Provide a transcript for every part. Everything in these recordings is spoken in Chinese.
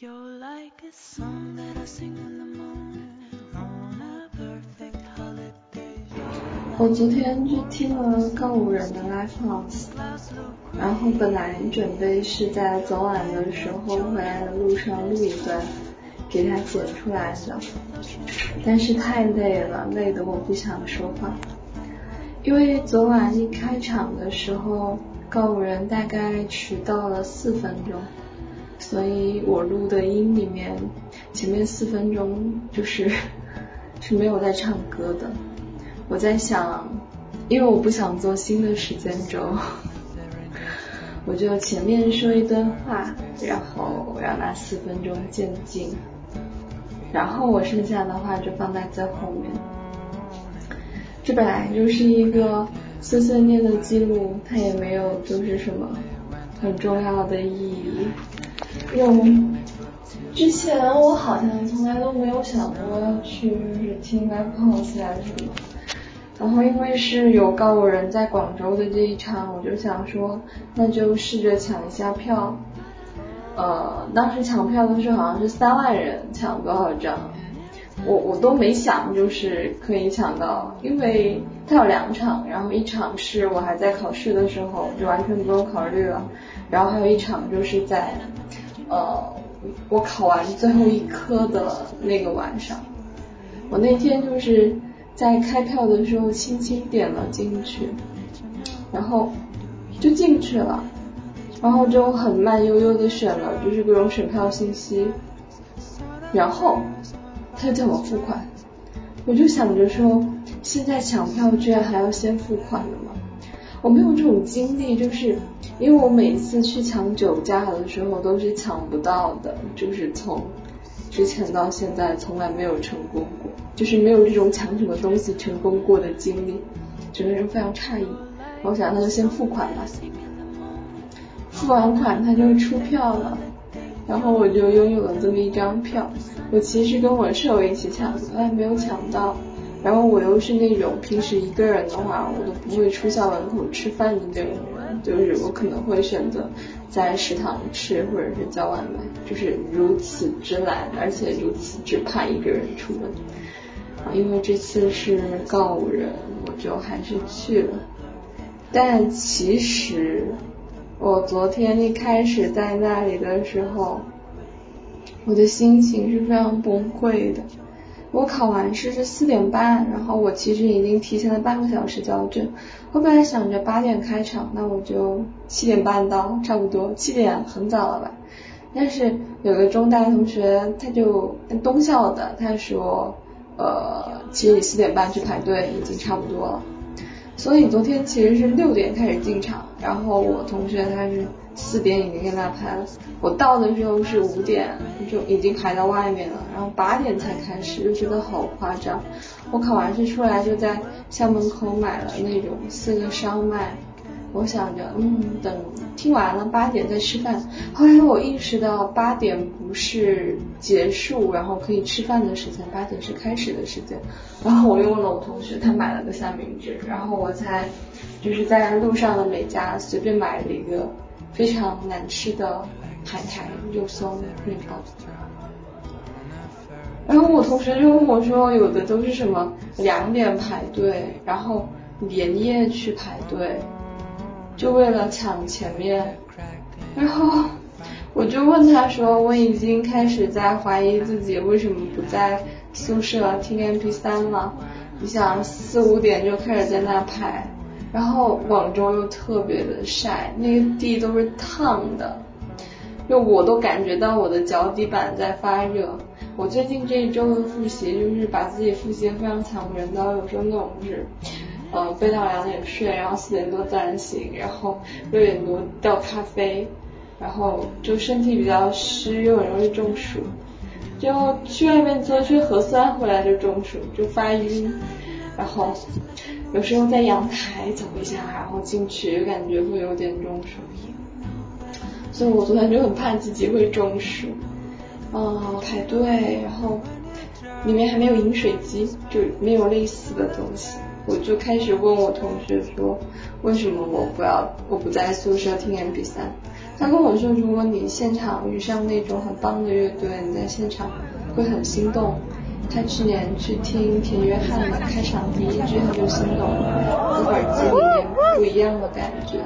You're like a song that I sing in the morning on a perfect holiday. 我昨天去听了告五人的 live house，然后本来准备是在昨晚的时候回来的路上录一段，给他剪出来的，但是太累了，累得我不想说话。因为昨晚一开场的时候，告五人大概迟到了四分钟。所以我录的音里面前面四分钟就是 是没有在唱歌的。我在想，因为我不想做新的时间轴，我就前面说一段话，然后让那四分钟渐进，然后我剩下的话就放在最后面。这本来就是一个碎碎念的记录，它也没有就是什么很重要的意义。有，之前我好像从来都没有想过要去就是听 live house 啊什么，然后因为是有告五人在广州的这一场，我就想说那就试着抢一下票，呃，当时抢票的时候好像是三万人抢多少张，我我都没想就是可以抢到，因为它有两场，然后一场是我还在考试的时候就完全不用考虑了，然后还有一场就是在。呃，我考完最后一科的那个晚上，我那天就是在开票的时候轻轻点了进去，然后就进去了，然后就很慢悠悠的选了就是各种选票信息，然后他就叫我付款，我就想着说现在抢票居然还要先付款的吗？我没有这种经历，就是。因为我每次去抢酒驾的时候都是抢不到的，就是从之前到现在从来没有成功过，就是没有这种抢什么东西成功过的经历，整个人非常诧异。我想那就先付款吧，付完款他就出票了，然后我就拥有了这么一张票。我其实跟我舍友一起抢的，但没有抢到。然后我又是那种平时一个人的话，我都不会出校门口吃饭的那种人，就是我可能会选择在食堂吃或者是叫外卖，就是如此之懒，而且如此只怕一个人出门。啊，因为这次是告五人，我就还是去了。但其实我昨天一开始在那里的时候，我的心情是非常崩溃的。我考完试是四点半，然后我其实已经提前了半个小时交卷。我本来想着八点开场，那我就七点半到，差不多七点很早了吧。但是有个中大同学，他就东校的，他说，呃，其实你四点半去排队已经差不多了。所以昨天其实是六点开始进场，然后我同学他是。四点已经跟他拍了，我到的时候是五点，就已经排到外面了，然后八点才开始，就觉得好夸张。我考完试出来就在校门口买了那种四个烧麦，我想着，嗯，等听完了八点再吃饭。后来我意识到八点不是结束，然后可以吃饭的时间，八点是开始的时间。然后我又问了我同学，他买了个三明治，然后我才就是在路上的每家随便买了一个。非常难吃的海苔肉松面包，然后我同学就问我说，有的都是什么两点排队，然后连夜去排队，就为了抢前面，然后我就问他说，我已经开始在怀疑自己为什么不在宿舍听 MP 三了，你想四五点就开始在那排。然后广州又特别的晒，那个地都是烫的，就我都感觉到我的脚底板在发热。我最近这一周的复习就是把自己复习的非常强人到有时候那种是，呃，背到两点睡，然后四点多自然醒，然后六点多倒咖啡，然后就身体比较虚，又很容易中暑，就去外面做去核酸回来就中暑，就发晕，然后。有时候在阳台走一下，然后进去感觉会有点中暑，所以我昨天就很怕自己会中暑。嗯，排队，然后里面还没有饮水机，就没有类似的东西，我就开始问我同学说，为什么我不要我不在宿舍听 MP 三？他跟我说，如果你现场遇上那种很棒的乐队，你在现场会很心动。他去年去听田约翰的开场第一句，他就心动了，和耳机里面不一样的感觉。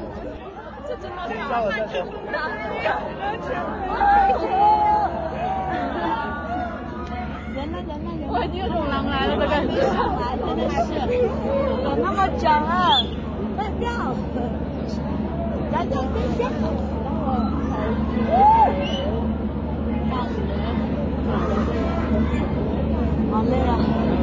我已经有种狼来了的感觉，真的是，有那么久了，快掉，来点冰箱，好累啊。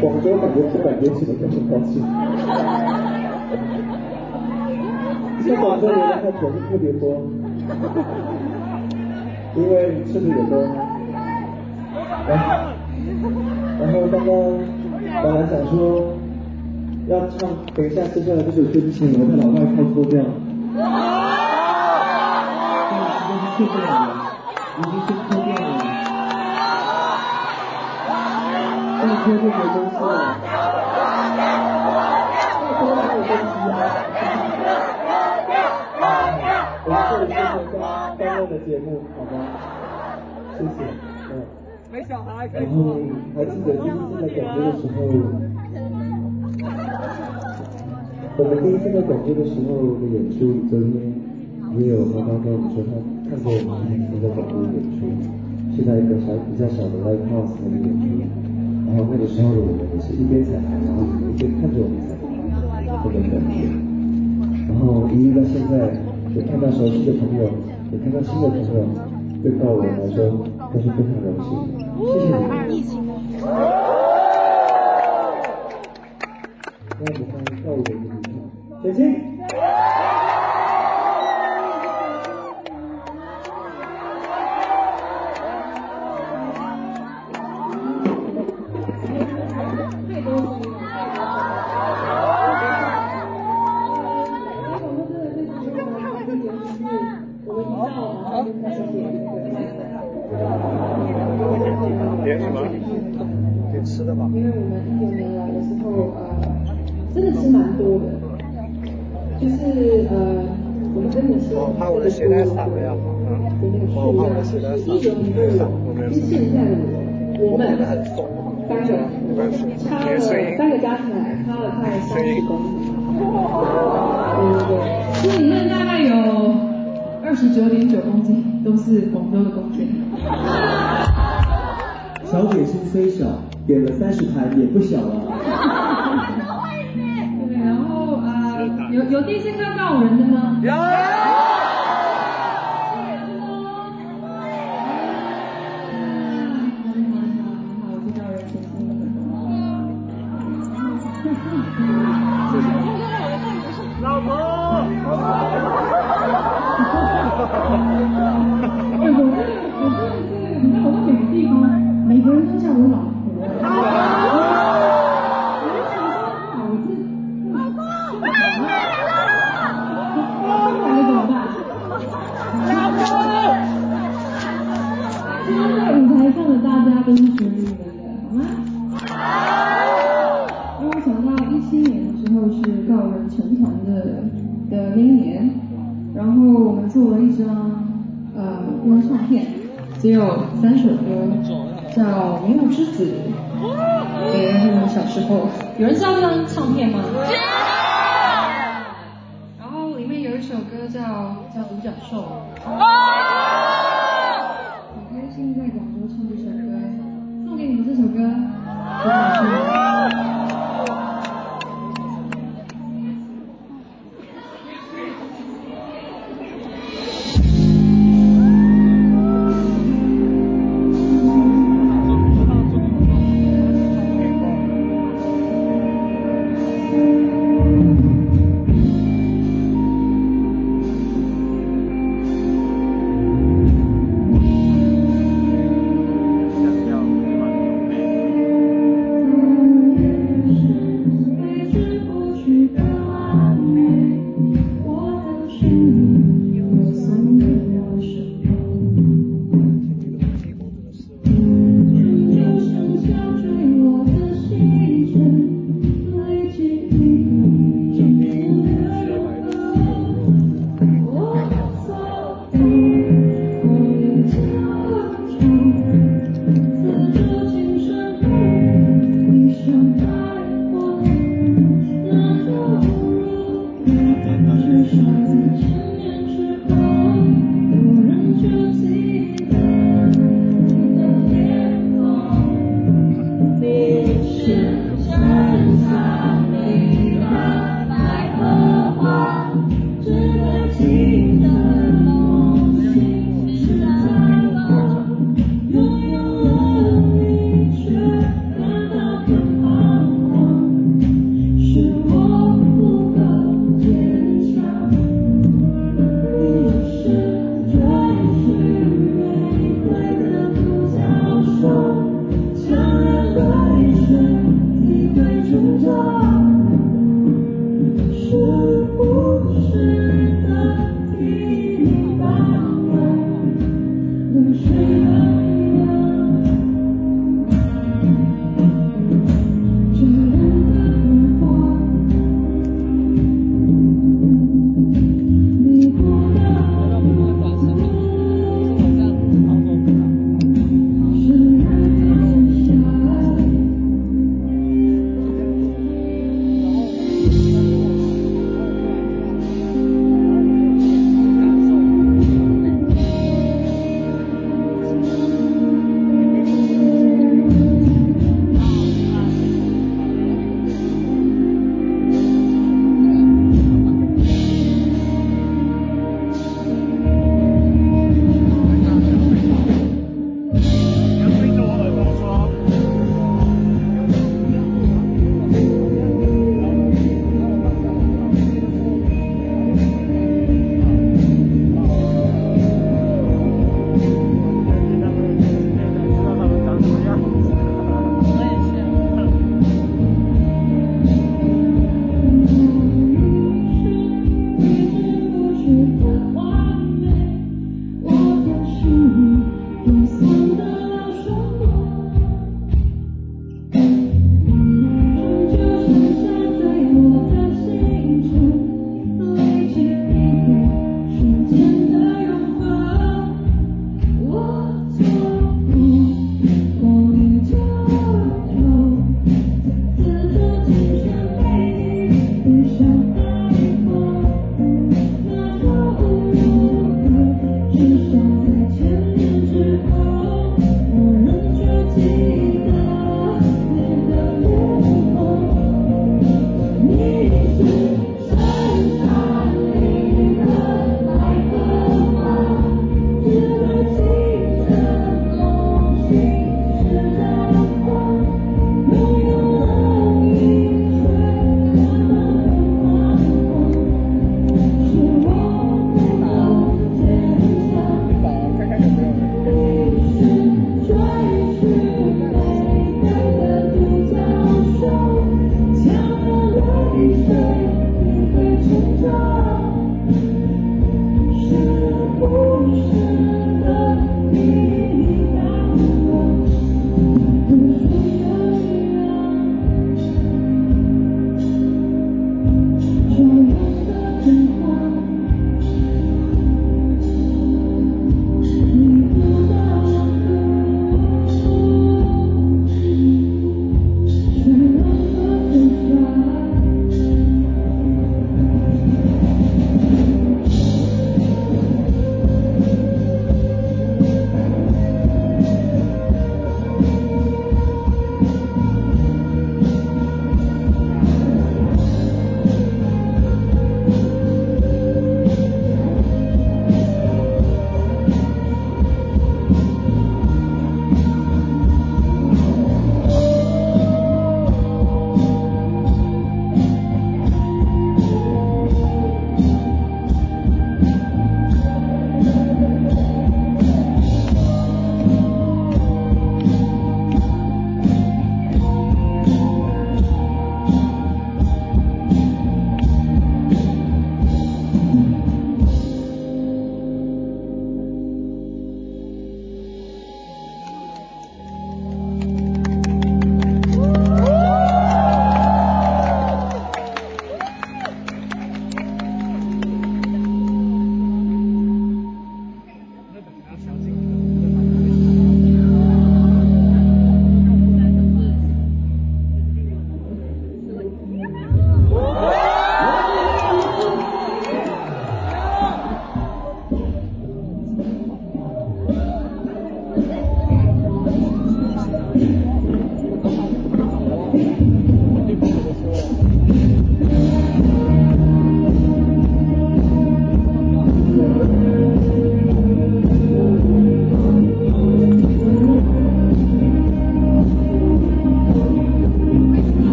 广州感觉不感觉起来就很高兴。在广州人他酒特别多，因为吃的也多。然后，然后刚刚本来想说要唱，等一下接下来这首对不起，我把老外套脱掉。现在时间是错掉了，已经再脱就没东西了。再脱还有东西啊！我们的节目，好吗？谢谢，嗯。然后还记得第一次在广州的时候，我们第一次在广州的时候的演出，昨天也有妈妈跟我们说，她看过我们第一次在广州的演出，是在一个小比较小的 live house 那里演出，然后那个时候的我们也是一边彩排，然后一边看着我们彩排，这种感觉。然后一直到现在，也看到熟悉的朋友，也看到新的朋友，对到我来说都是非常荣幸。谢谢你。那我们欢迎告五人的主唱，前进。公斤，对对对，这里面大概有二十九点九公斤，都是广州的公献。小姐心虽小，点了三十盘也不小啊。广州欢。对，然后啊，有有电视看到人的。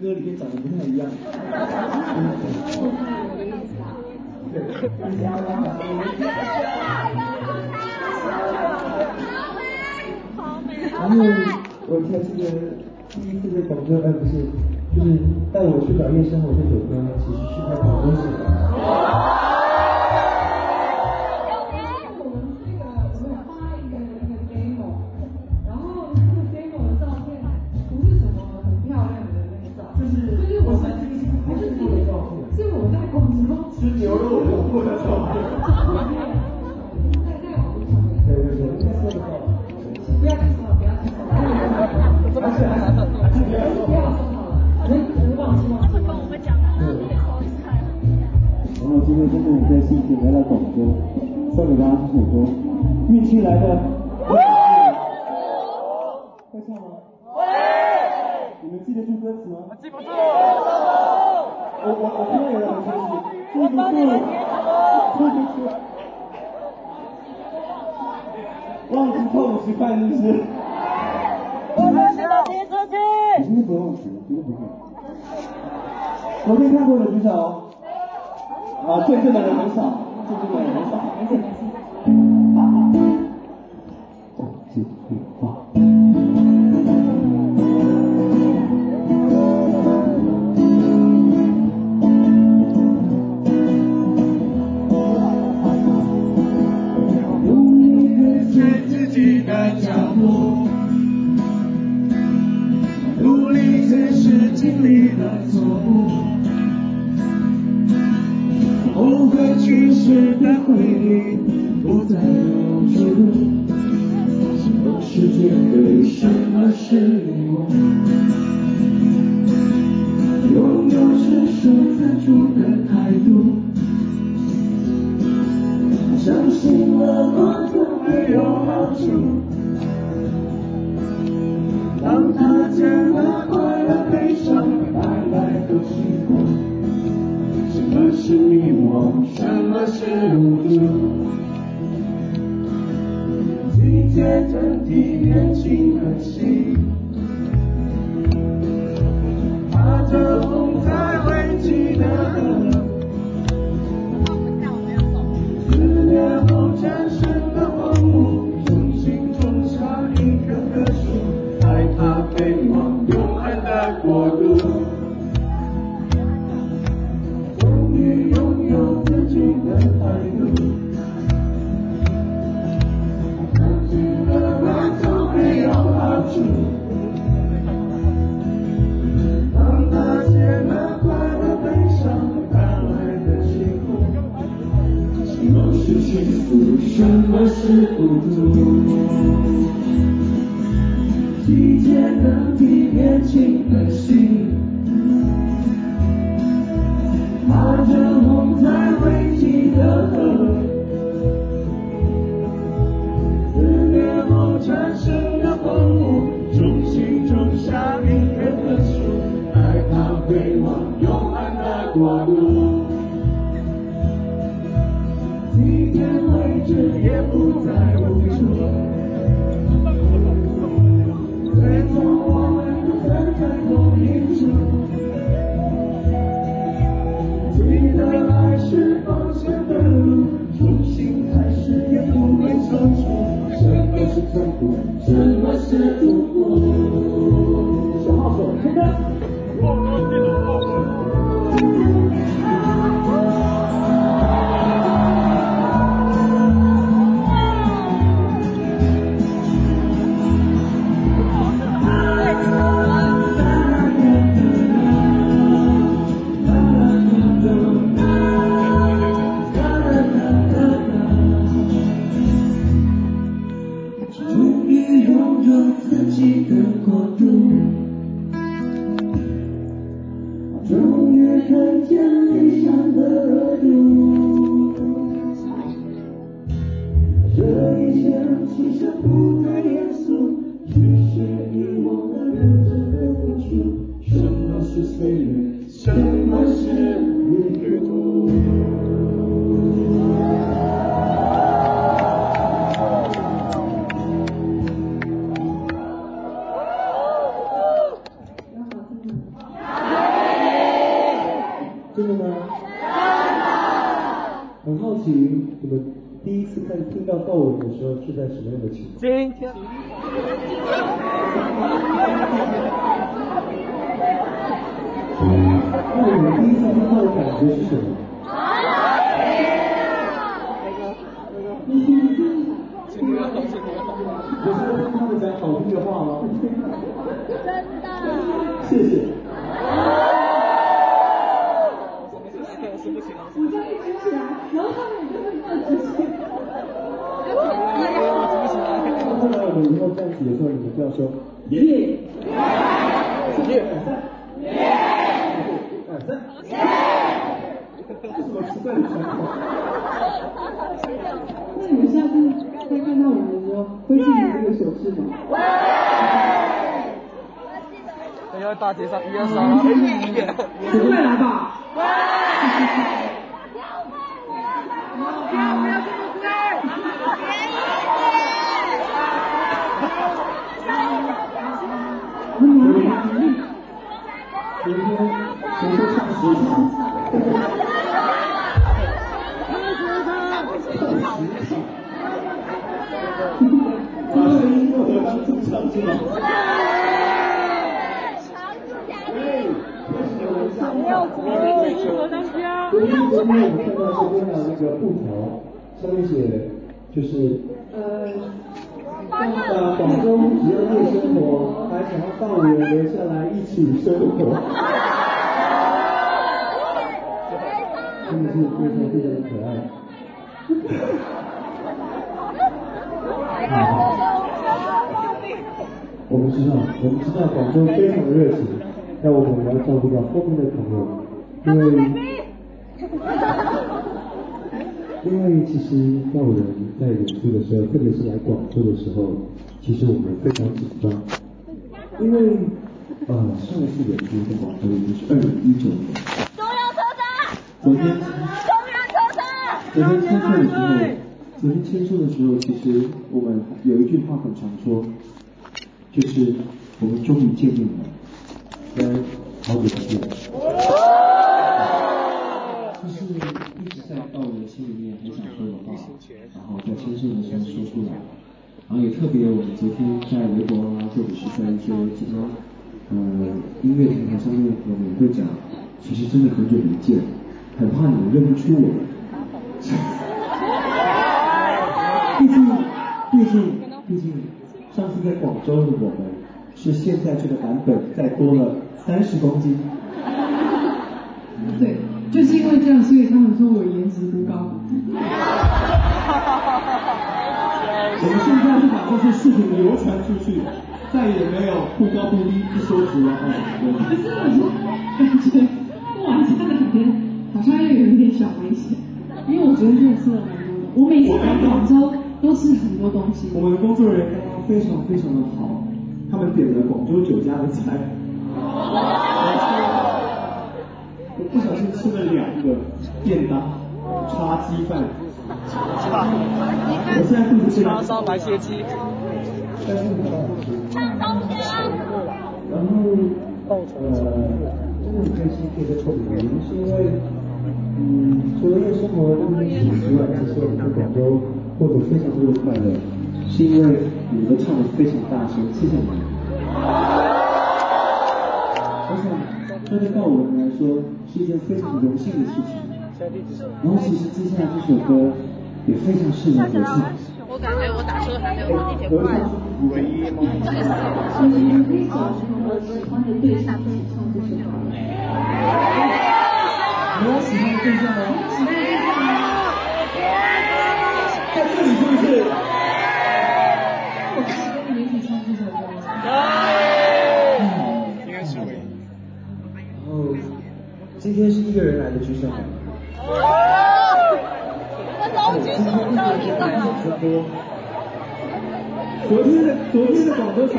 歌里面长得不太一样。然后我才记得，第一次的广州，哎不是，就是带我去找夜生活这首歌，其实是在广州写的。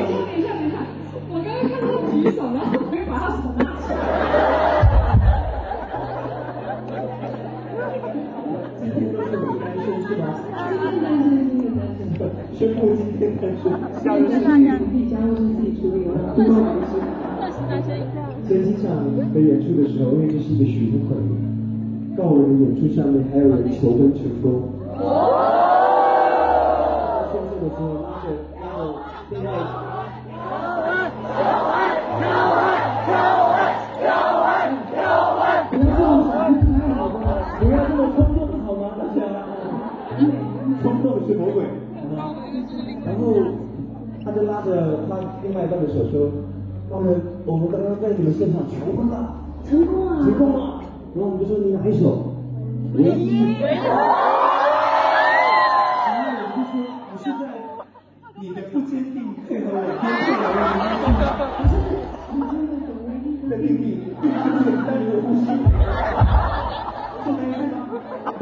等一下，等一下，我刚刚看到他举手，然后我没把他手拿起来。今天都是你单身是吗？今天单身，今天单身。宣布今天单身。下一个大家可以加入自己处理了，不用担心。前几场的演出的时候，因为这是一个循环，告五人的演出上面还有人求婚成功。另外一半的手说：“告人，我们刚刚在你们现场求婚了，成功了。成功了。”然后我们就说：“你哪一首？”唯一。然后我就说：“我现在你的不坚定配合我天上的唯一的秘密，就是在你的呼吸。”是没看到，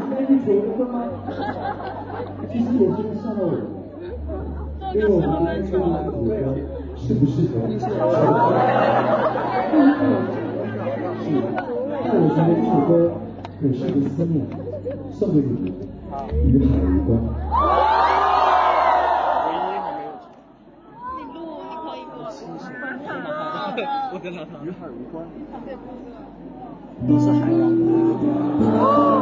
没你求婚吗？其实也真的吓到我，因为 我们不太确定这首歌适不适合。是，但我觉得这首歌很适合思念，送给你们，与 海无关。你录，你可以给我我跟他与海无关。都是海洋。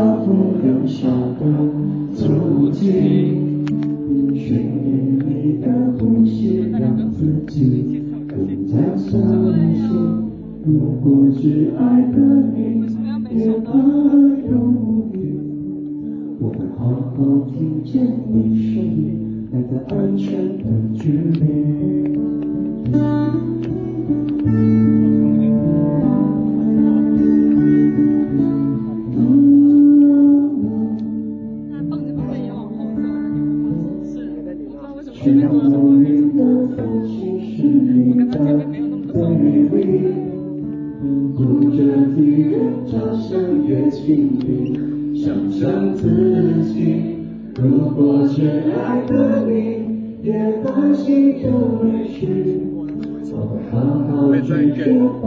大步留下的足迹，寻觅你的呼吸，让自己更加相信。如果只爱的你也怕有无语，我会好好听见你声音，待在安全的距离。如果只爱的你别担心着委屈，我会好好拒绝帮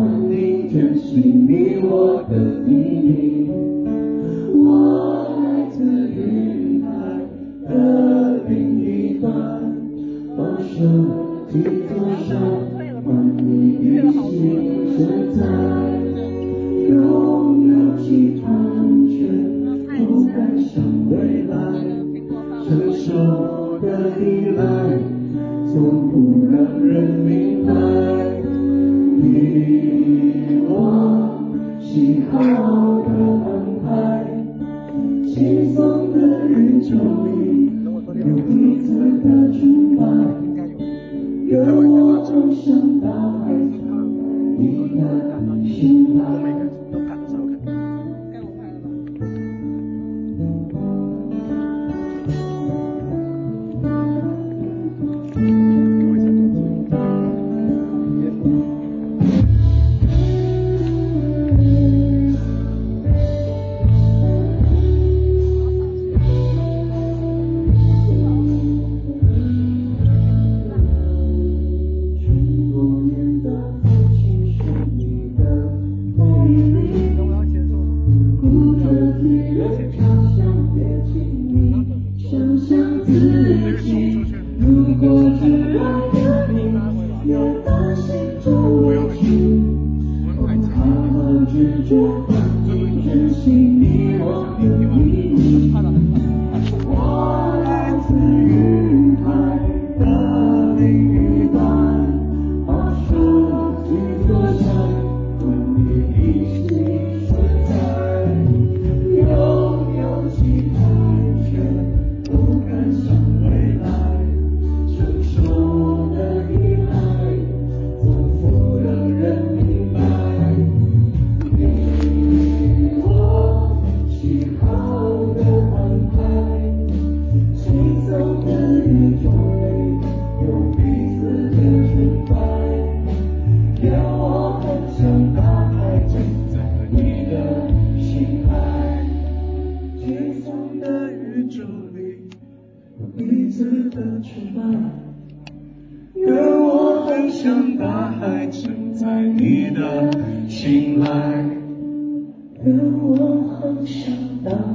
你的青睐让我好想逃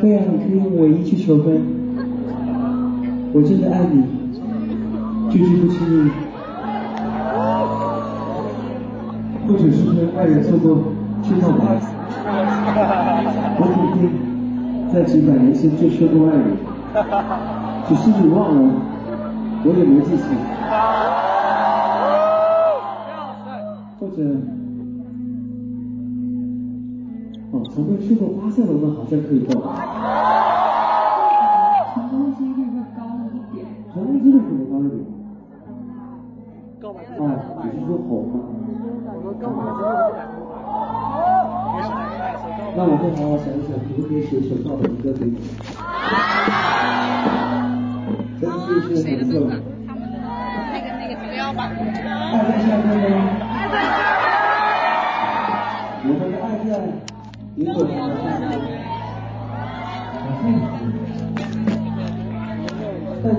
对啊，你可以用唯一去求婚。我真的爱你，句句不轻易。或者是跟爱人错过去告白，我肯定在几百年前就说过爱你，只是你忘了，我也没记起。或者，哦，从未去过巴塞罗那好像可以告白。成功几率会高一点。成功几率可能高一点。哦，你是说红吗？那我会好好想想，可不可以写首告白的歌给你？真是是很热。那个那个不要吧。爱在夏天吗？但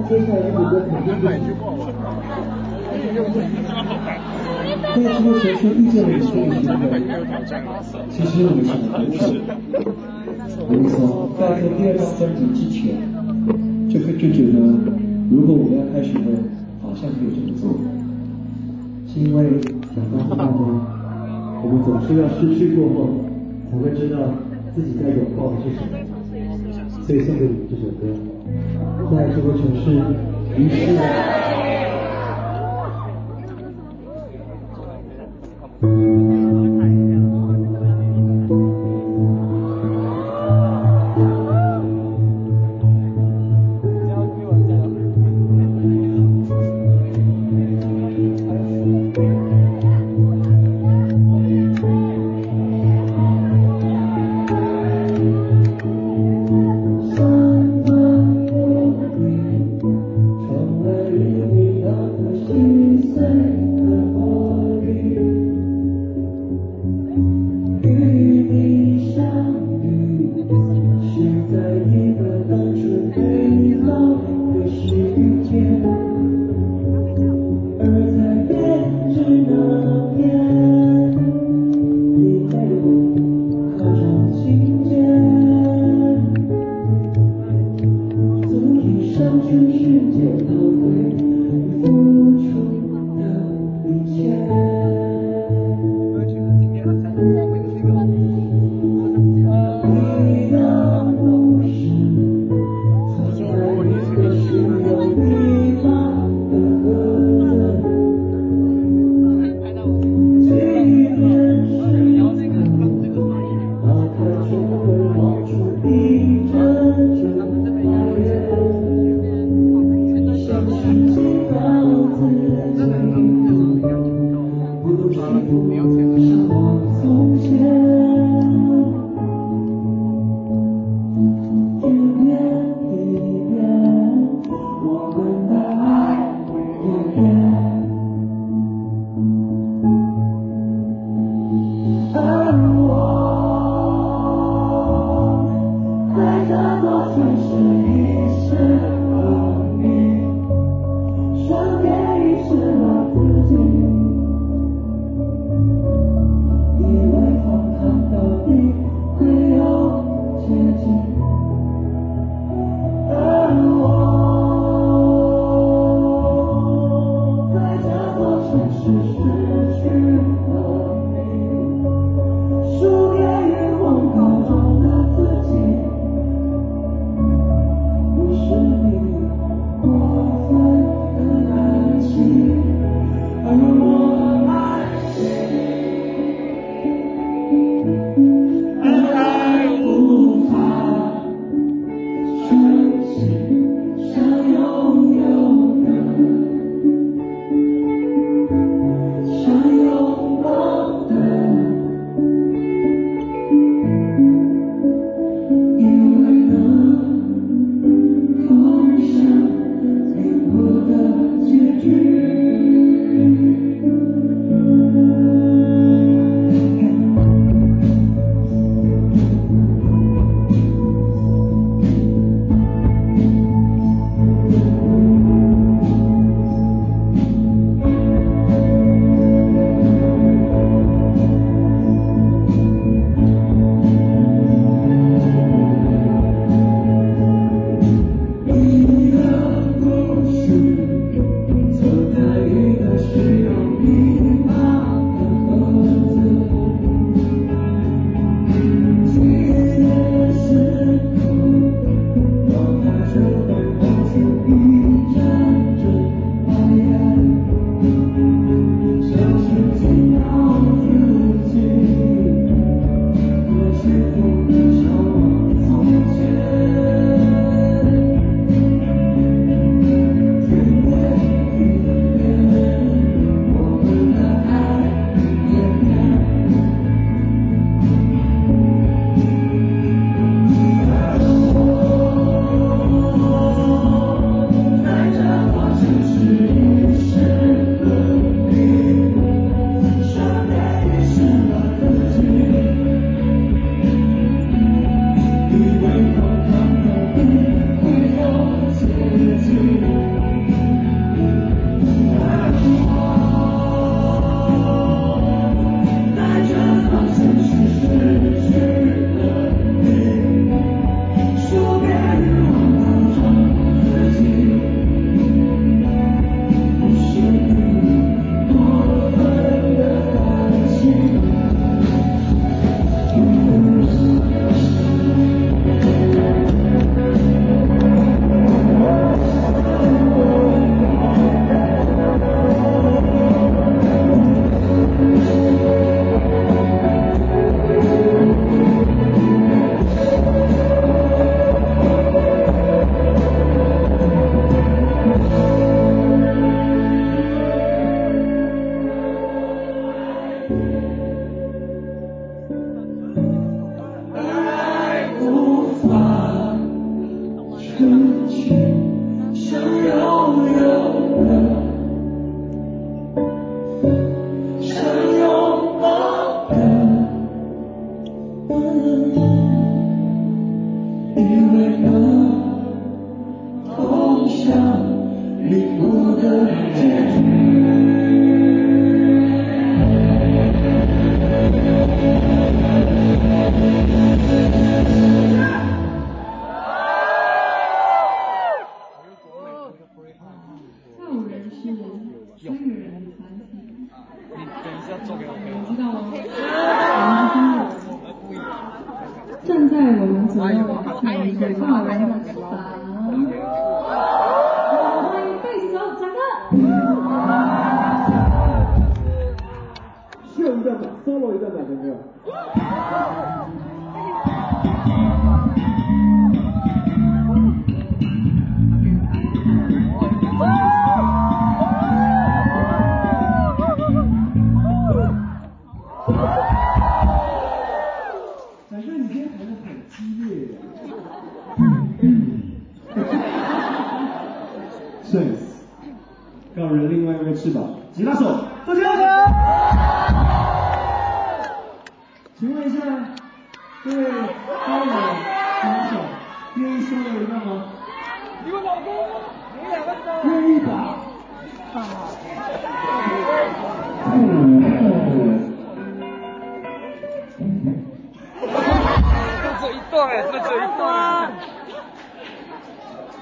接下来这首歌肯定不是。在直播前说遇见了你所以行为，其实我们想的很久。我们从在做第二张专辑之前，就就觉得，如果我们要开始的，好像可以这么做，是因为想告诉大家，我们总是要失去过后，才会知道自己在拥抱的是什么。所以送给你们这首歌，在这座城市，于是。成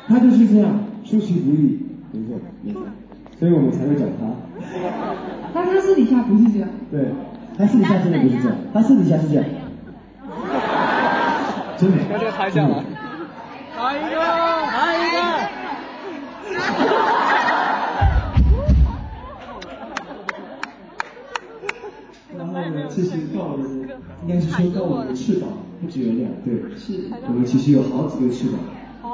他就是这样，出其不意，没错没错，所以我们才会找他。他他私底下不是这样。对，他私底下真的不是这样，他私底下是这样。真的，真的。来一个，来一个。然后呢，其实到了应该是收到我们的翅膀不止有两，对，是，我们其实有好几个翅膀。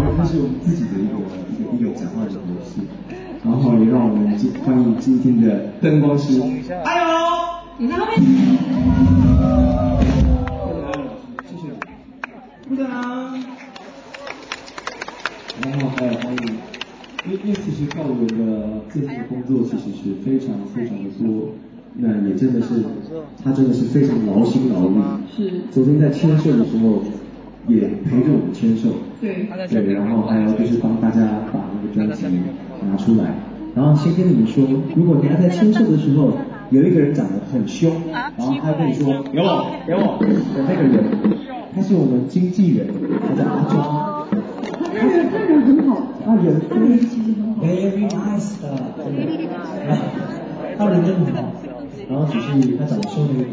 好，这是我们自己的一个一个一个讲话的模式。然后也让我们今欢迎今天的灯光师。加油！谢谢。鼓掌。然后还有欢迎，因为因为其实告五人的这次工作其实是非常非常的多。那也真的是，他真的是非常劳心劳力。是。昨天在签售的时候，也陪着我们签售。对。对，然后还有就是帮大家把那个专辑拿出来。然后先跟你们说，如果你要在签售的时候，有一个人长得很凶，然后他跟你说给我给我的那个人，他是我们经纪人，他叫阿庄。他人他人很好，他人他人其实很好。Very nice 的，他人真的很好。然后只是他长得凶了一点，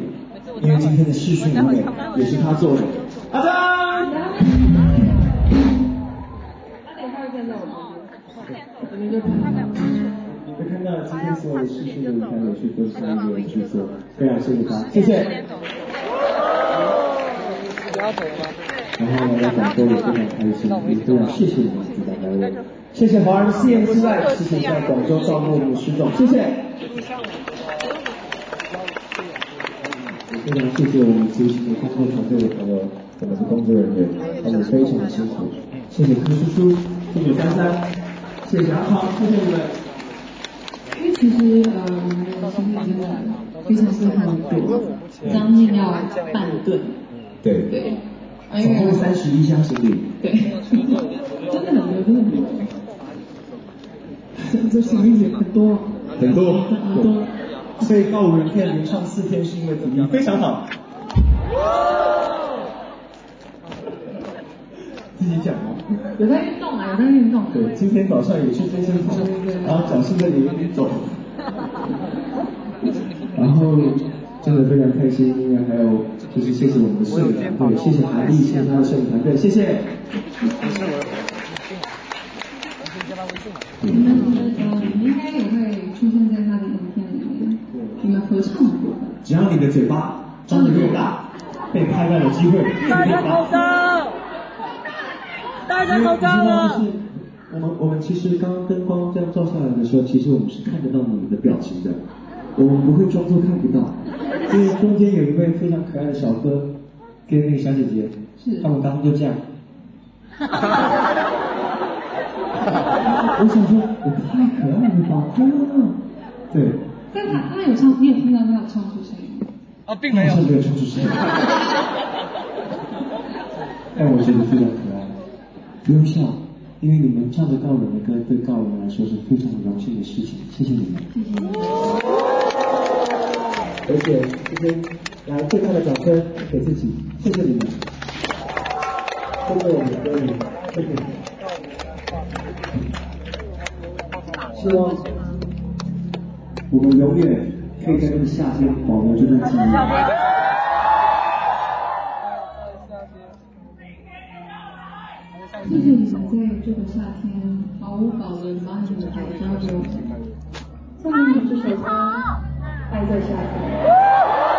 因为今天的试训舞美也是他做的。阿张。会看到今天所有的视讯舞台也是都是一个制作，非常谢谢他，谢谢。然后呢，广州也非常开心，也非常谢谢你们主办单位，谢谢华人 CMC 在，谢谢在广州招募我们的师总，谢谢。非常谢谢我们执行的工作团队的朋友，我们的工作人员，他们非常的辛苦。谢谢柯叔叔，谢谢珊珊，谢谢阿康，谢谢你们。因为其实呃，我们的兄弟真的非常非常多，将近要半吨。对对。总共三十一箱行李。对。真的很多，真的很多。这什么意思？很多。很多。很多。所以告五人可以连唱四天，是因为怎么样非常好。自己讲吗？有在运动啊，有在运动。对，今天早上也去健身房，然后脚现在也有点肿。然后真的非常开心，因为还有就是谢谢我们的摄影团队，谢谢韩丽，谢谢。他的摄影团队，谢谢。你们呃，应该也会出现在他的影片里面，你们合唱过。只要你的嘴巴张得越大，被拍到的机会大家口罩，大家口罩了。我们我们其实刚刚灯光这样照下来的，时候，其实我们是看得到你们的表情的，我们不会装作看不到。因为中间有一位非常可爱的小哥跟那个小姐姐，是他们刚刚就这样。我想说，我太可爱了吧！对，但他他有唱，你有听到他有唱出声音吗？啊，并没有好。像没有唱出声音。但我觉得非常可爱。不用笑，因为你们唱着告人的歌，对告人来说是非常荣幸的事情。谢谢你们。谢谢而且今天来最大的掌声给自己，谢谢你们，谢谢我们的歌迷，谢谢。希望我们永远可以在这个夏天保留这段记忆。谢谢你们在这个夏天毫无保留把你们的爱交给我。下面的这首歌《爱在夏天》。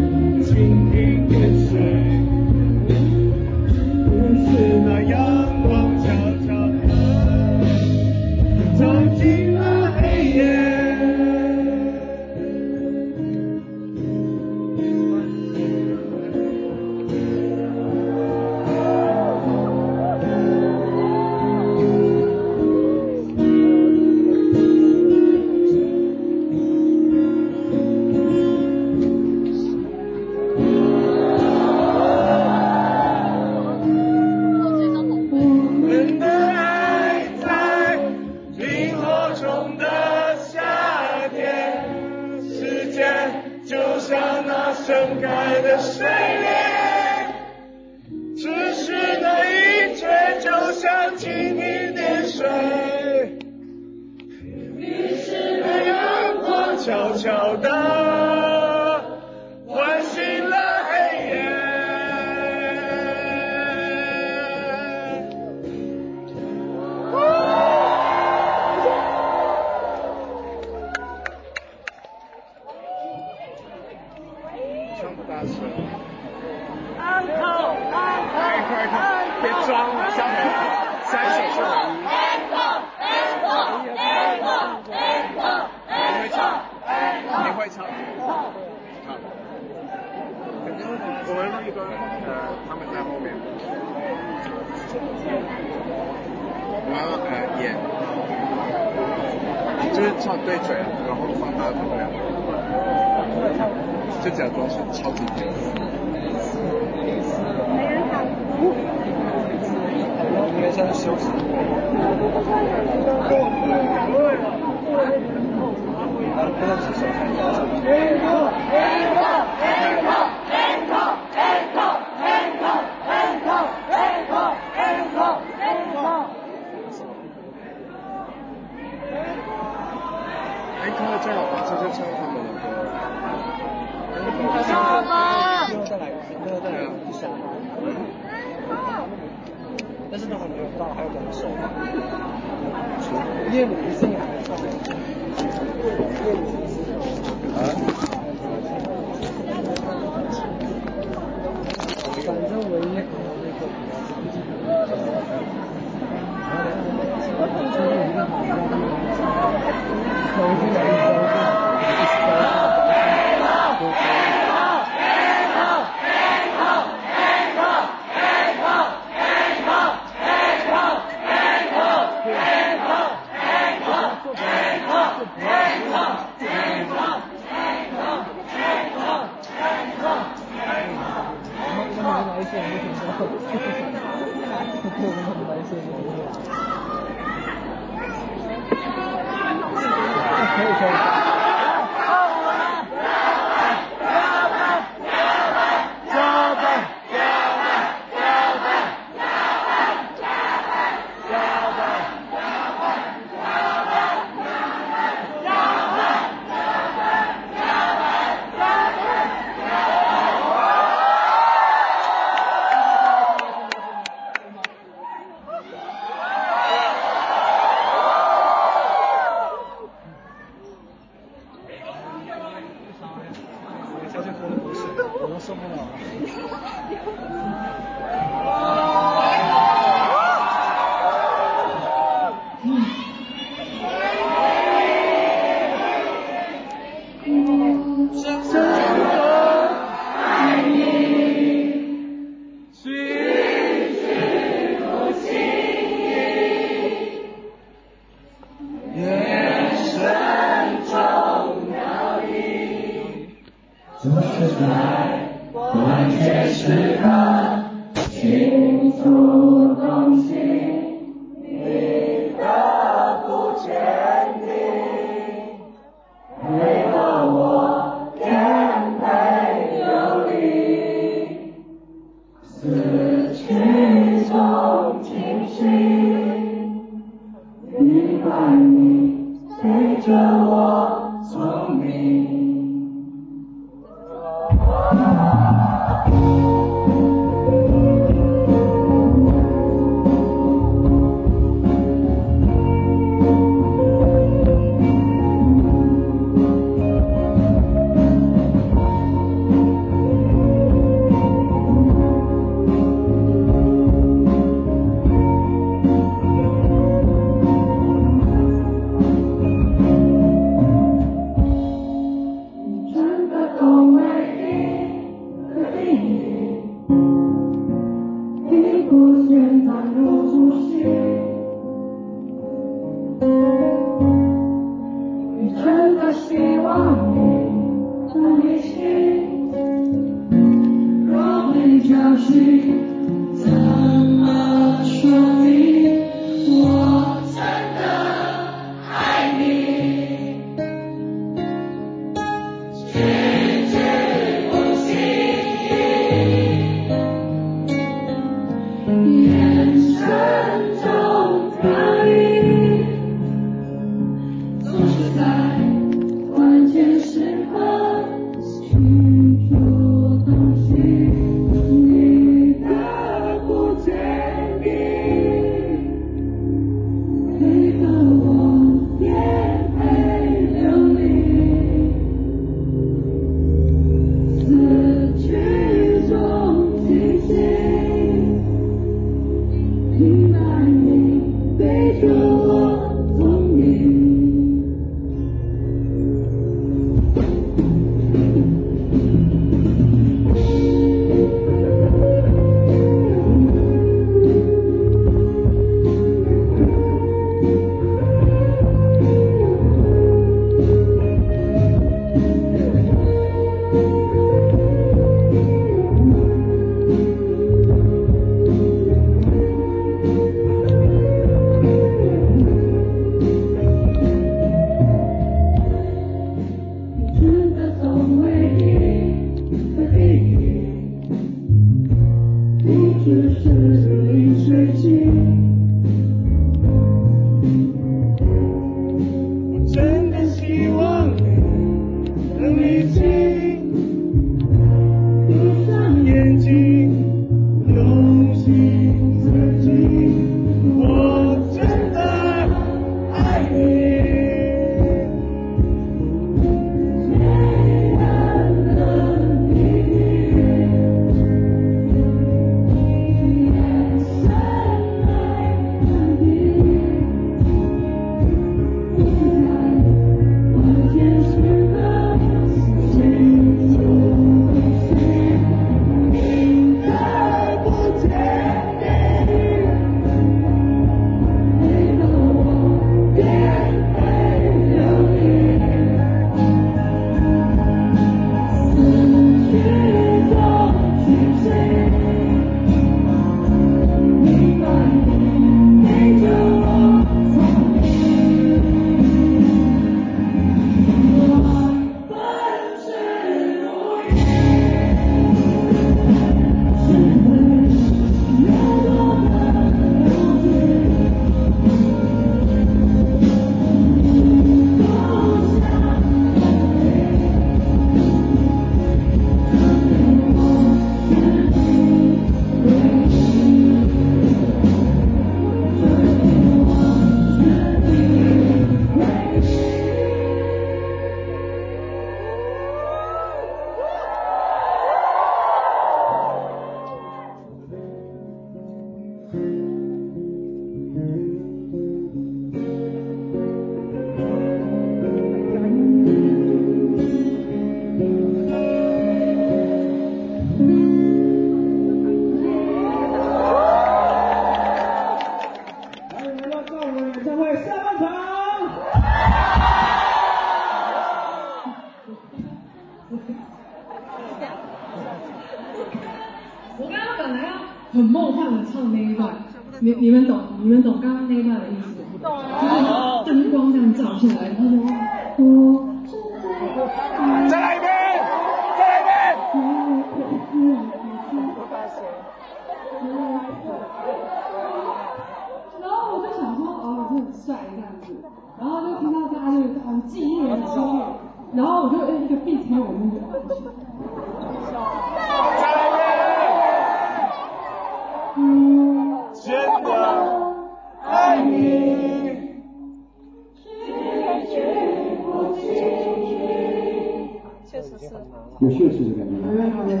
感觉。没有没有，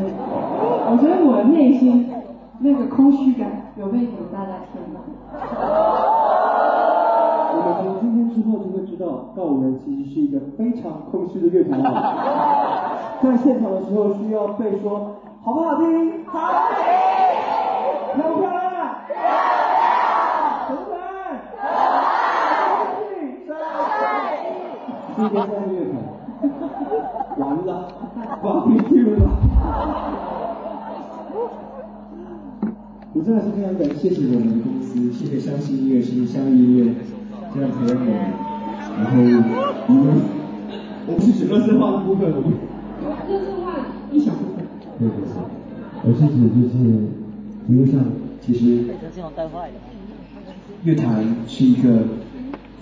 我觉得我的内心那个空虚感有被你们大家填满。我们从今天之后就会知道，告五人其实是一个非常空虚的乐团啊。在现场的时候需要被说，好不好听？好听。漂不漂亮？漂亮。可不可爱？可爱。今天三乐团。完了，放不去了。我真的是非常感谢谢我们的公司，谢谢相信音乐，谢谢相遇音乐，这样培养我们。然后我们，我不是指乐色化的部分，我们。乐色化一小部分。对对对，我是指就是，比如像其实乐坛是一个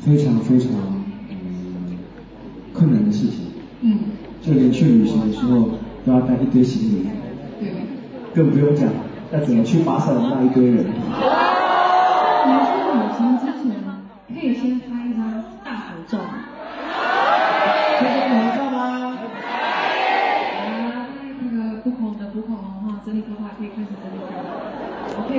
非常非常嗯困难的事情。嗯。就连去旅行的时候都要带一堆行李，对。更不用讲要怎么去巴塞罗那一堆人。你去旅行之前，可以先拍一张大合照吗？可以跟合照吗？啊，那个不恐的不恐的话，整理头发可以开始整理头发。我可以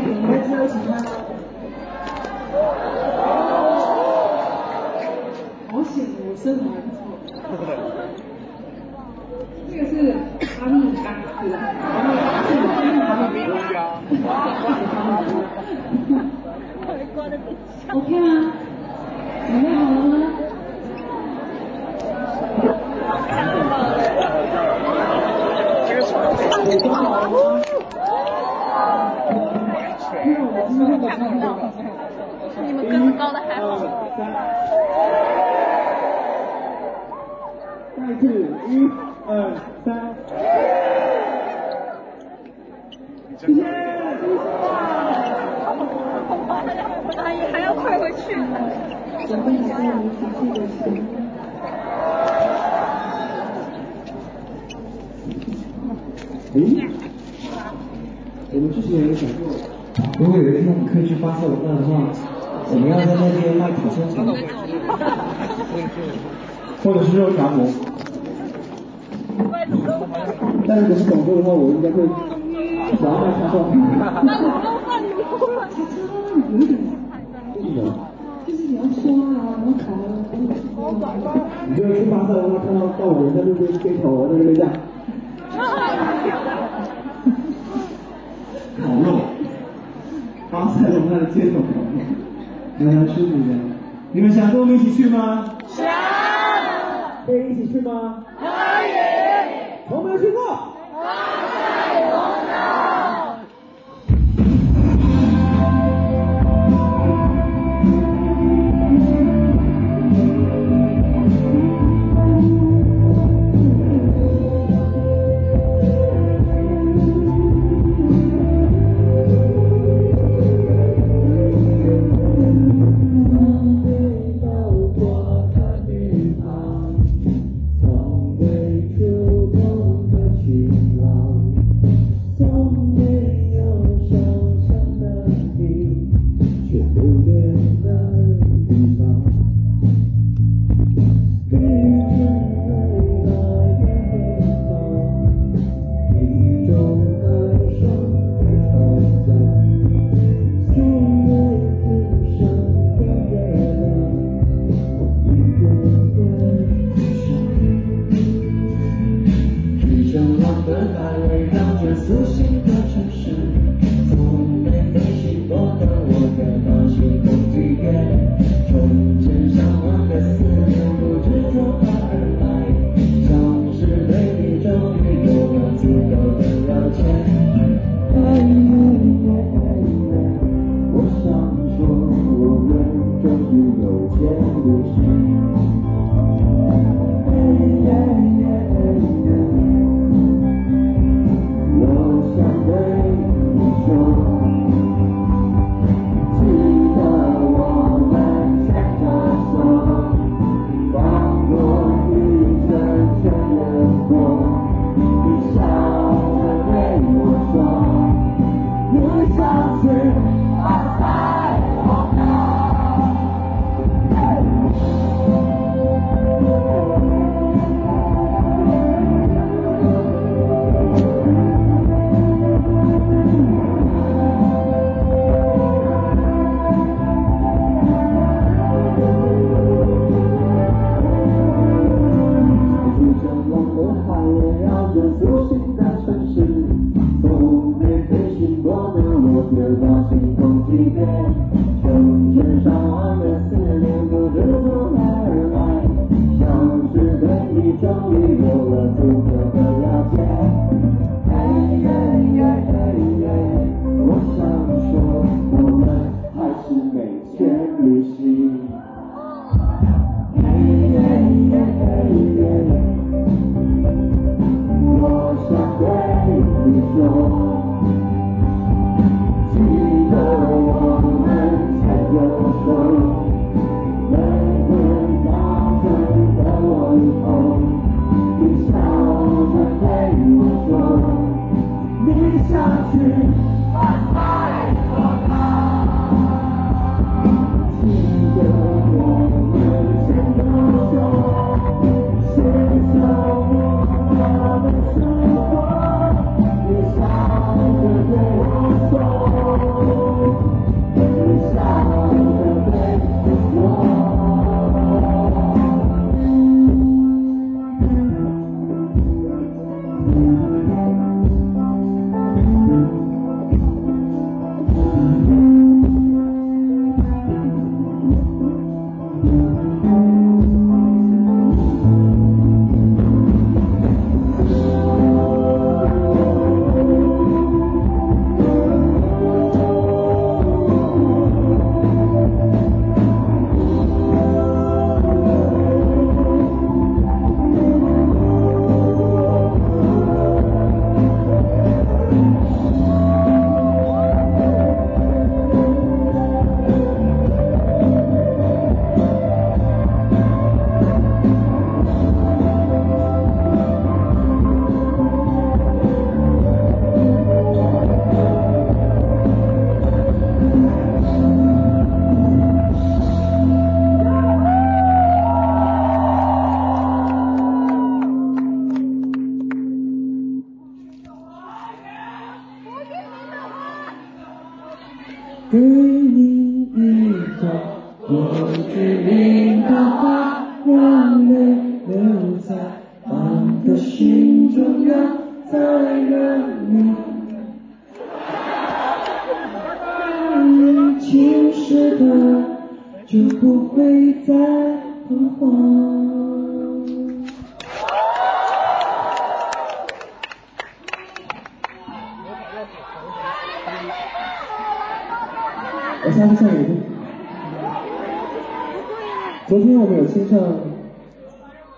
先唱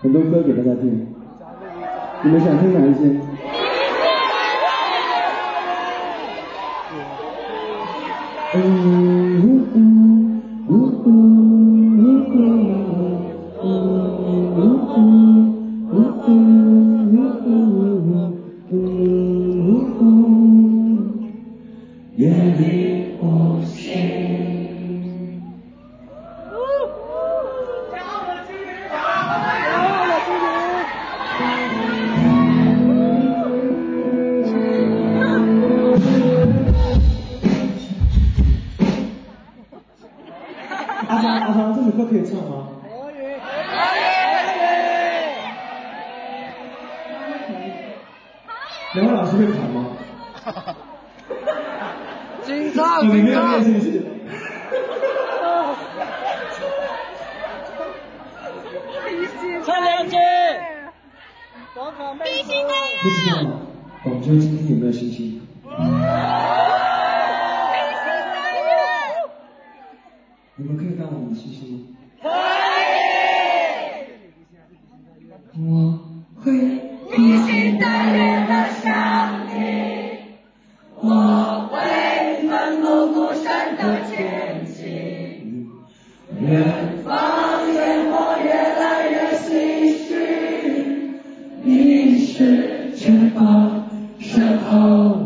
很多歌给大家听。你们想听哪一些？Oh.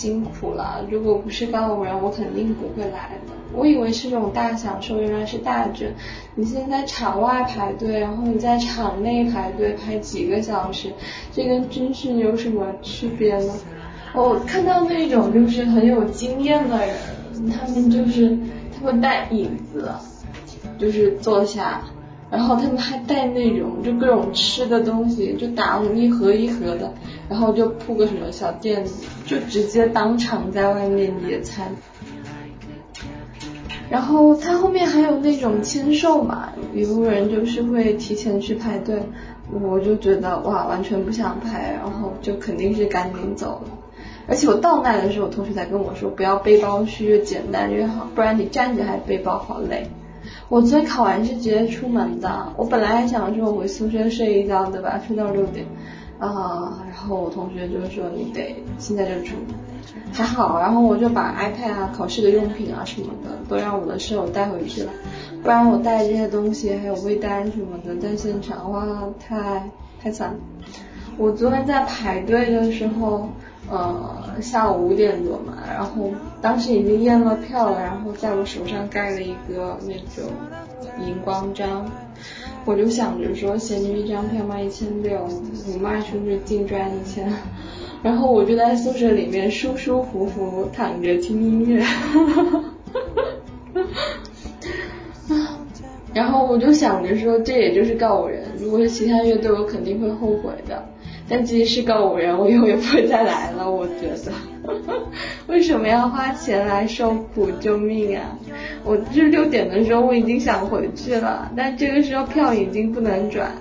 辛苦了，如果不是告五人，我肯定不会来的。我以为是这种大享受，原来是大卷。你现在场外排队，然后你在场内排队排几个小时，这跟军训有什么区别呢？我看到那种就是很有经验的人，他们就是他们带椅子，就是坐下。然后他们还带那种就各种吃的东西，就打一盒一盒的，然后就铺个什么小垫子，就直接当场在外面野餐。然后他后面还有那种签售嘛，一部分人就是会提前去排队，我就觉得哇，完全不想排，然后就肯定是赶紧走了。而且我到那的时候，我同学才跟我说，不要背包是越简单越好，不然你站着还背包好累。我昨天考完是直接出门的，我本来还想说回宿舍睡一觉，对吧？睡到六点，啊，然后我同学就说你得现在就出，还好，然后我就把 iPad 啊、考试的用品啊什么的都让我的室友带回去了，不然我带这些东西还有微单什么的在现场，哇，太太惨。我昨天在排队的时候。呃，下午五点多嘛，然后当时已经验了票了，然后在我手上盖了一个那种荧光章，我就想着说，闲鱼一张票卖一千六，你卖出去净赚一千，然后我就在宿舍里面舒舒服服躺着听音乐，然后我就想着说，这也就是告我人，如果是其他乐队，我肯定会后悔的。但即使是个偶然，我以后也不会再来了。我觉得，为什么要花钱来受苦？救命啊！我这六点的时候我已经想回去了，但这个时候票已经不能转。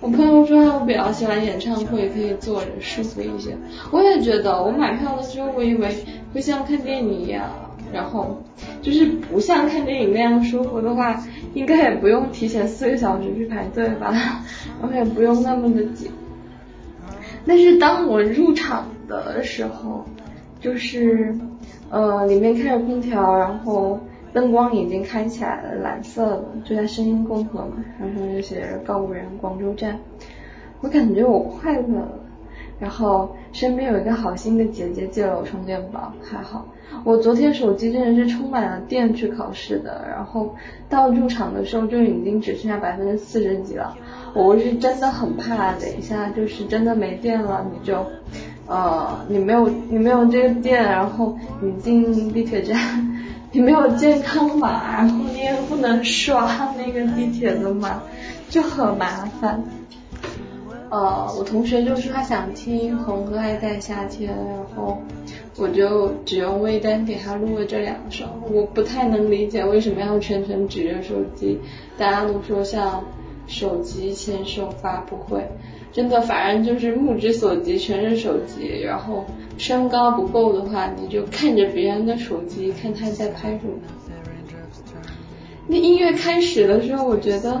我朋友说我比较喜欢演唱会，可以坐着舒服一些。我也觉得，我买票的时候我以为会像看电影一样，然后就是不像看电影那样舒服的话，应该也不用提前四个小时去排队吧，然后也不用那么的挤。但是当我入场的时候，就是呃里面开着空调，然后灯光已经开起来了，蓝色的，就在声音共和嘛，然后就写着告五人广州站，我感觉我快乐了。然后身边有一个好心的姐姐借了我充电宝，还好。我昨天手机真的是充满了电去考试的，然后到入场的时候就已经只剩下百分之四十几了。我是真的很怕，等一下就是真的没电了，你就呃你没有你没有这个电，然后你进地铁站，你没有健康码，然后你也不能刷那个地铁的码，就很麻烦。呃，我同学就说他想听《红河爱在夏天》，然后我就只用微单给他录了这两首。我不太能理解为什么要全程指着手机，大家都说像手机签售发布会，真的反正就是目之所及全是手机。然后身高不够的话，你就看着别人的手机，看他在拍什么。那音乐开始的时候，我觉得，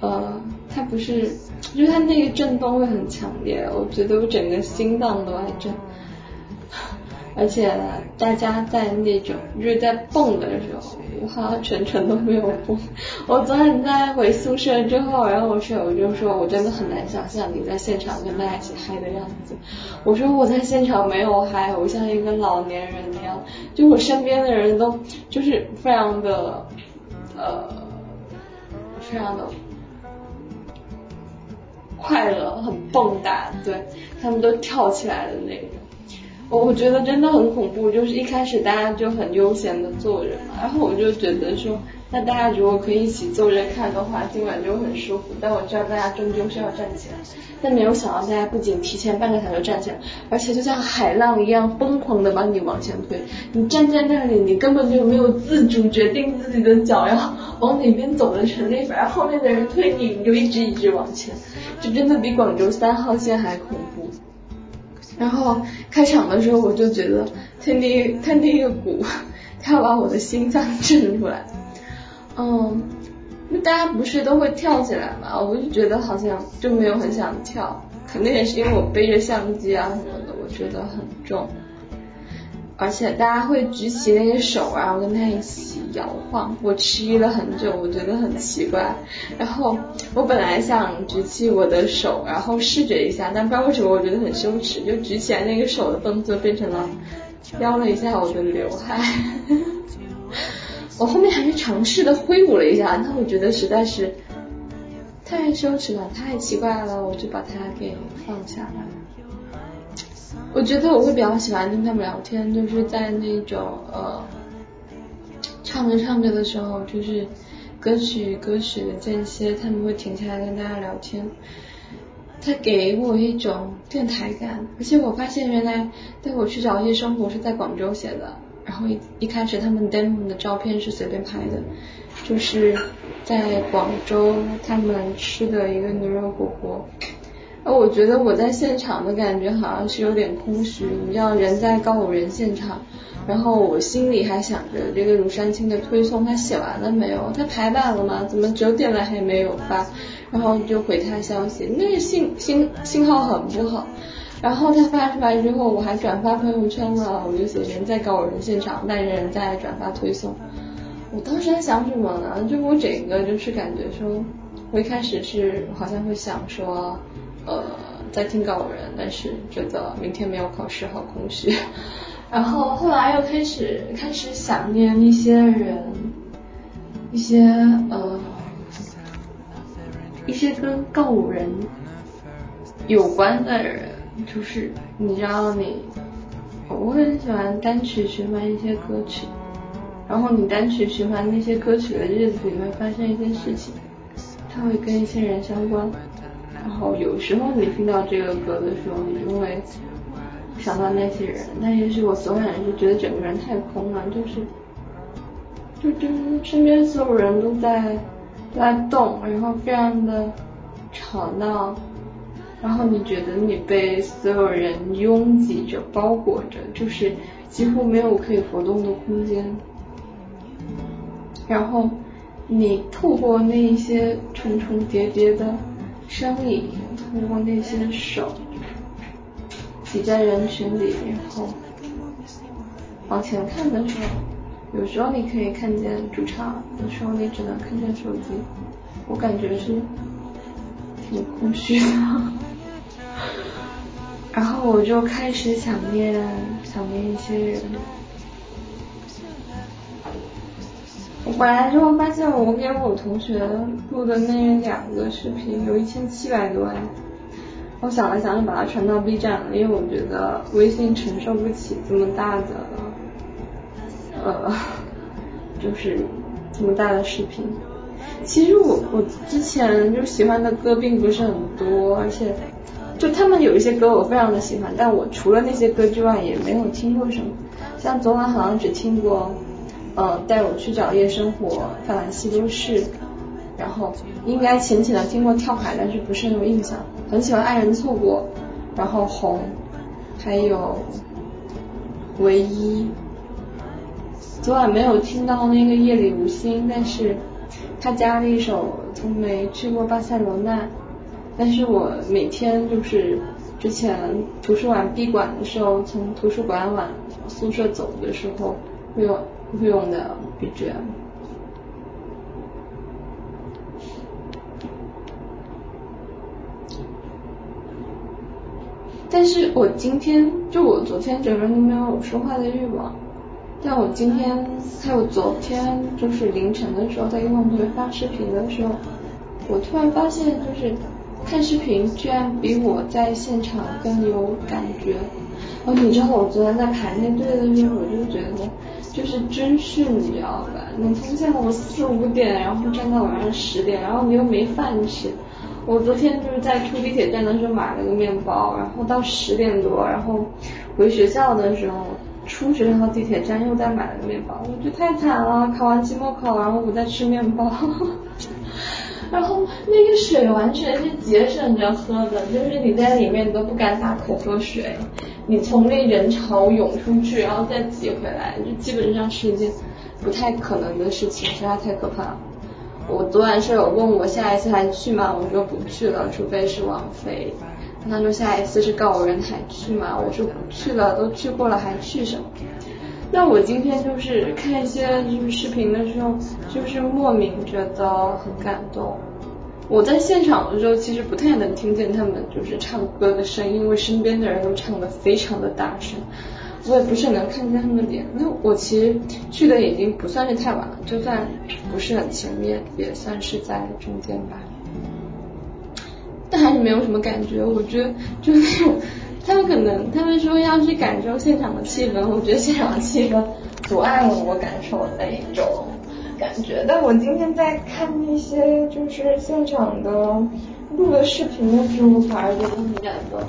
呃，他不是。就是它那个震动会很强烈，我觉得我整个心脏都在震，而且大家在那种就是在蹦的时候，我好像全程都没有蹦。我昨天在回宿舍之后，然后我室友就说，我真的很难想象你在现场跟大家一起嗨的样子。我说我在现场没有嗨，我像一个老年人那样，就我身边的人都就是非常的呃，非常的。快乐，很蹦跶，对他们都跳起来的那种，我我觉得真的很恐怖。就是一开始大家就很悠闲的坐着嘛，然后我就觉得说，那大家如果可以一起坐着看的话，今晚就很舒服。但我知道大家终究是要站起来，但没有想到大家不仅提前半个小时站起来，而且就像海浪一样疯狂的把你往前推。你站在那里，你根本就没有自主决定自己的脚要往哪边走的权利，反正后面的人推你，你就一直一直往前。就真的比广州三号线还恐怖。然后开场的时候，我就觉得他那他那个鼓他要把我的心脏震出来。嗯，大家不是都会跳起来嘛？我就觉得好像就没有很想跳，可能也是因为我背着相机啊什么的，我觉得很重。而且大家会举起那个手，然后跟他一起摇晃。我迟疑了很久，我觉得很奇怪。然后我本来想举起我的手，然后试着一下，但不知道为什么我觉得很羞耻，就举起来那个手的动作变成了撩了一下我的刘海。我后面还是尝试的挥舞了一下，但我觉得实在是太羞耻了，太奇怪了，我就把它给放下了。我觉得我会比较喜欢听他们聊天，就是在那种呃唱着唱着的时候，就是歌曲歌曲的间歇，他们会停下来跟大家聊天，他给我一种电台感。而且我发现原来带我去找夜生活是在广州写的，然后一一开始他们 demo 的照片是随便拍的，就是在广州他们吃的一个牛肉火锅。呃，我觉得我在现场的感觉好像是有点空虚。你知道，人在高人现场，然后我心里还想着这个乳山青的推送他写完了没有？他排版了吗？怎么九点了还没有发？然后就回他消息，那信信信号很不好。然后他发出来之后，我还转发朋友圈了，我就写人在高人现场，但人在转发推送。我当时在想什么呢？就我整个就是感觉说，我一开始是好像会想说。呃，在听告五人，但是觉得明天没有考试，好空虚。然后后来又开始开始想念一些人，一些呃，一些跟告五人有关的人，就是你知道你，我很喜欢单曲循环一些歌曲，然后你单曲循环那些歌曲的日子，你会发现一件事情，它会跟一些人相关。然后有时候你听到这个歌的时候，你就会想到那些人，但也许我昨晚是觉得整个人太空了，就是，就就身边所有人都在都在动，然后非常的吵闹，然后你觉得你被所有人拥挤着包裹着，就是几乎没有可以活动的空间，然后你透过那一些重重叠叠的。身影通过那些手挤在人群里，然后往前看的时候，有时候你可以看见主唱，有时候你只能看见手机。我感觉是挺空虚的，然后我就开始想念想念一些人。我回来之后发现，我给我同学录的那两个视频有一千七百多万，我想了想就把它传到 B 站了，因为我觉得微信承受不起这么大的，呃，就是这么大的视频。其实我我之前就喜欢的歌并不是很多，而且就他们有一些歌我非常的喜欢，但我除了那些歌之外也没有听过什么，像昨晚好像只听过。呃，带我去找夜生活，法兰西都市，然后应该浅浅的听过跳海，但是不是很有印象。很喜欢爱人错过，然后红，还有唯一。昨晚没有听到那个夜里无心，但是他加了一首从没去过巴塞罗那，但是我每天就是之前图书馆闭馆的时候，从图书馆往宿舍走的时候会有。会用的 BGM，但是我今天就我昨天整个人都没有说话的欲望，但我今天还有昨天就是凌晨的时候在跟同学发视频的时候，我突然发现就是看视频居然比我在现场更有感觉。哦，你知道我昨天在排练队的时候，我就觉得。就是真训你知道吧？你从下午四五点，然后站到晚上十点，然后你又没饭吃。我昨天就是在出地铁站的时候买了个面包，然后到十点多，然后回学校的时候出学校地铁站又再买了个面包，我觉得太惨了。考完期末考，然后我在吃面包，然后那个水完全是节省着喝的，就是你在里面都不敢大口喝水。你从那人潮涌出去，然后再挤回来，就基本上是一件不太可能的事情，实在太可怕了。我昨晚舍友问我下一次还去吗？我说不去了，除非是王菲。他说下一次是告五人，还去吗？我说不去了，都去过了，还去什么？那我今天就是看一些就是视频的时候，就是莫名觉得很感动。我在现场的时候，其实不太能听见他们就是唱歌的声音，因为身边的人都唱的非常的大声，我也不是能看见他们的脸。那我其实去的已经不算是太晚了，就算不是很前面，也算是在中间吧。但还是没有什么感觉，我觉得就那种，他们可能他们说要去感受现场的气氛，我觉得现场的气氛阻碍了我感受那一种感觉。但我今天在看那些就是现场的录的视频的时候，反而觉得很感动。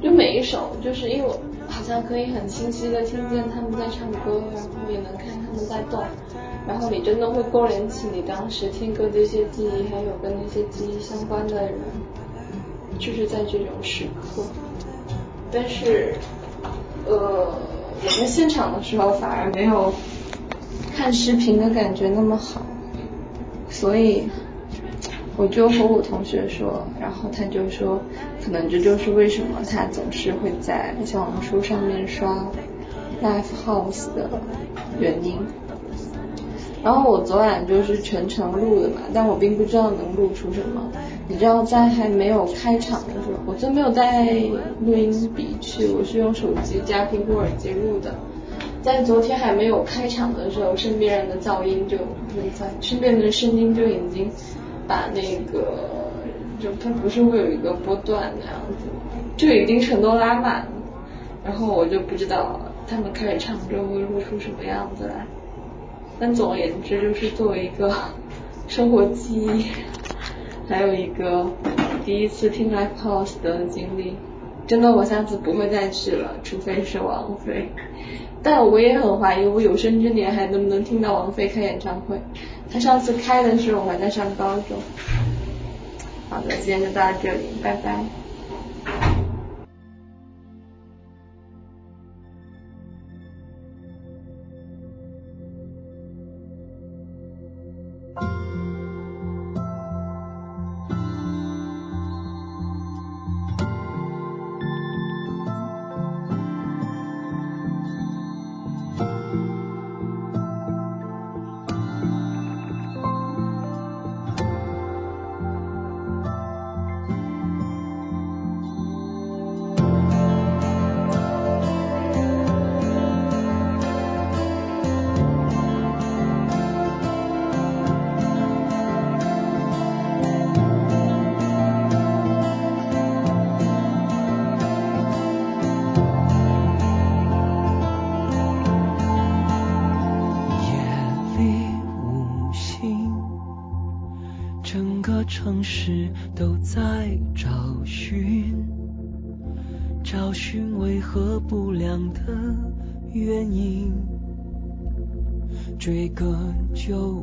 就每一首，就是因为我好像可以很清晰的听见他们在唱歌，然后也能看他们在动，然后你真的会勾连起你当时听歌的一些记忆，还有跟那些记忆相关的人。就是在这种时刻，但是，呃，我在现场的时候反而没有看视频的感觉那么好，所以我就和我同学说，然后他就说，可能这就是为什么他总是会在小红书上面刷 live house 的原因。然后我昨晚就是全程录的嘛，但我并不知道能录出什么。你知道在还没有开场的时候，我真没有带录音笔去，我是用手机加苹果耳机录的。在昨天还没有开场的时候，身边人的噪音就在，身边的声音就已经把那个，就它不是会有一个波段那样子，就已经全都拉满了。然后我就不知道他们开始唱之后会录出什么样子来。但总而言之，就是作为一个生活记忆，还有一个第一次听 live house 的经历，真的我下次不会再去了，除非是王菲。但我也很怀疑，我有生之年还能不能听到王菲开演唱会。她上次开的时候，我还在上高中。好的，今天就到这里，拜拜。就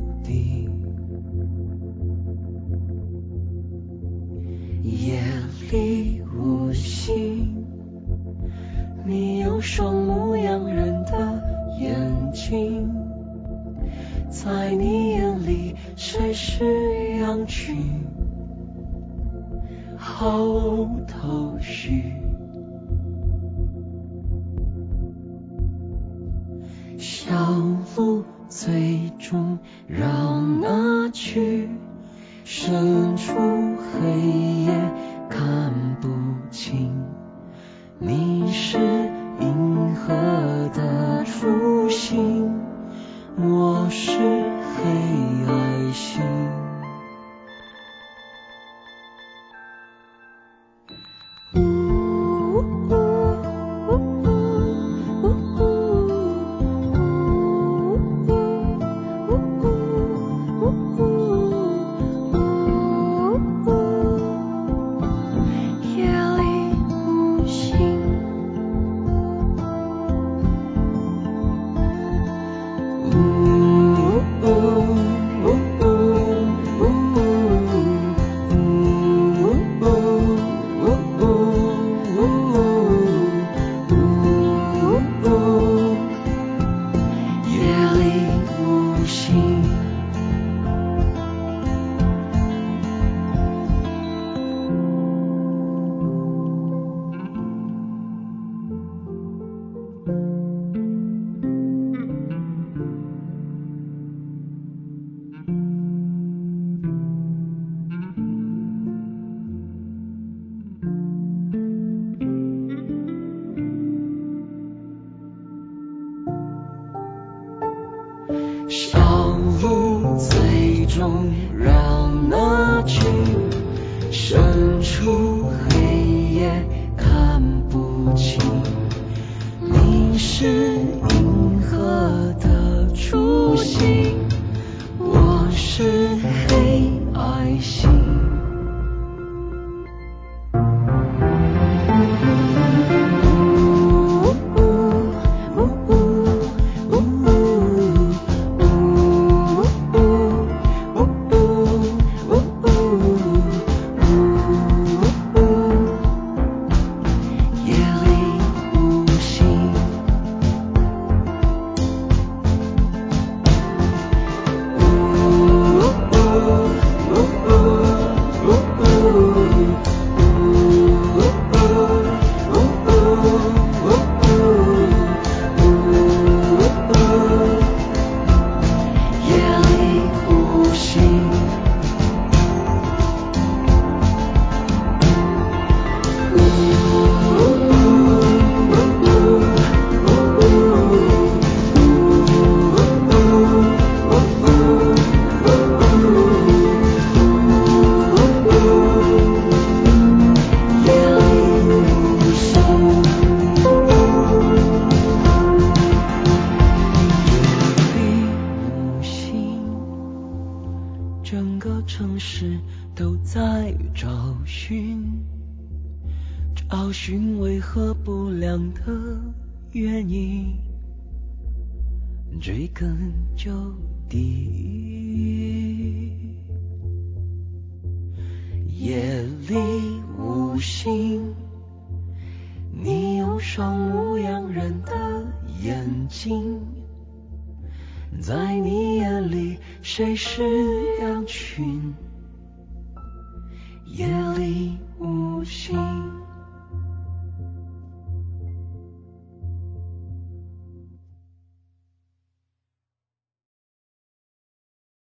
你无心。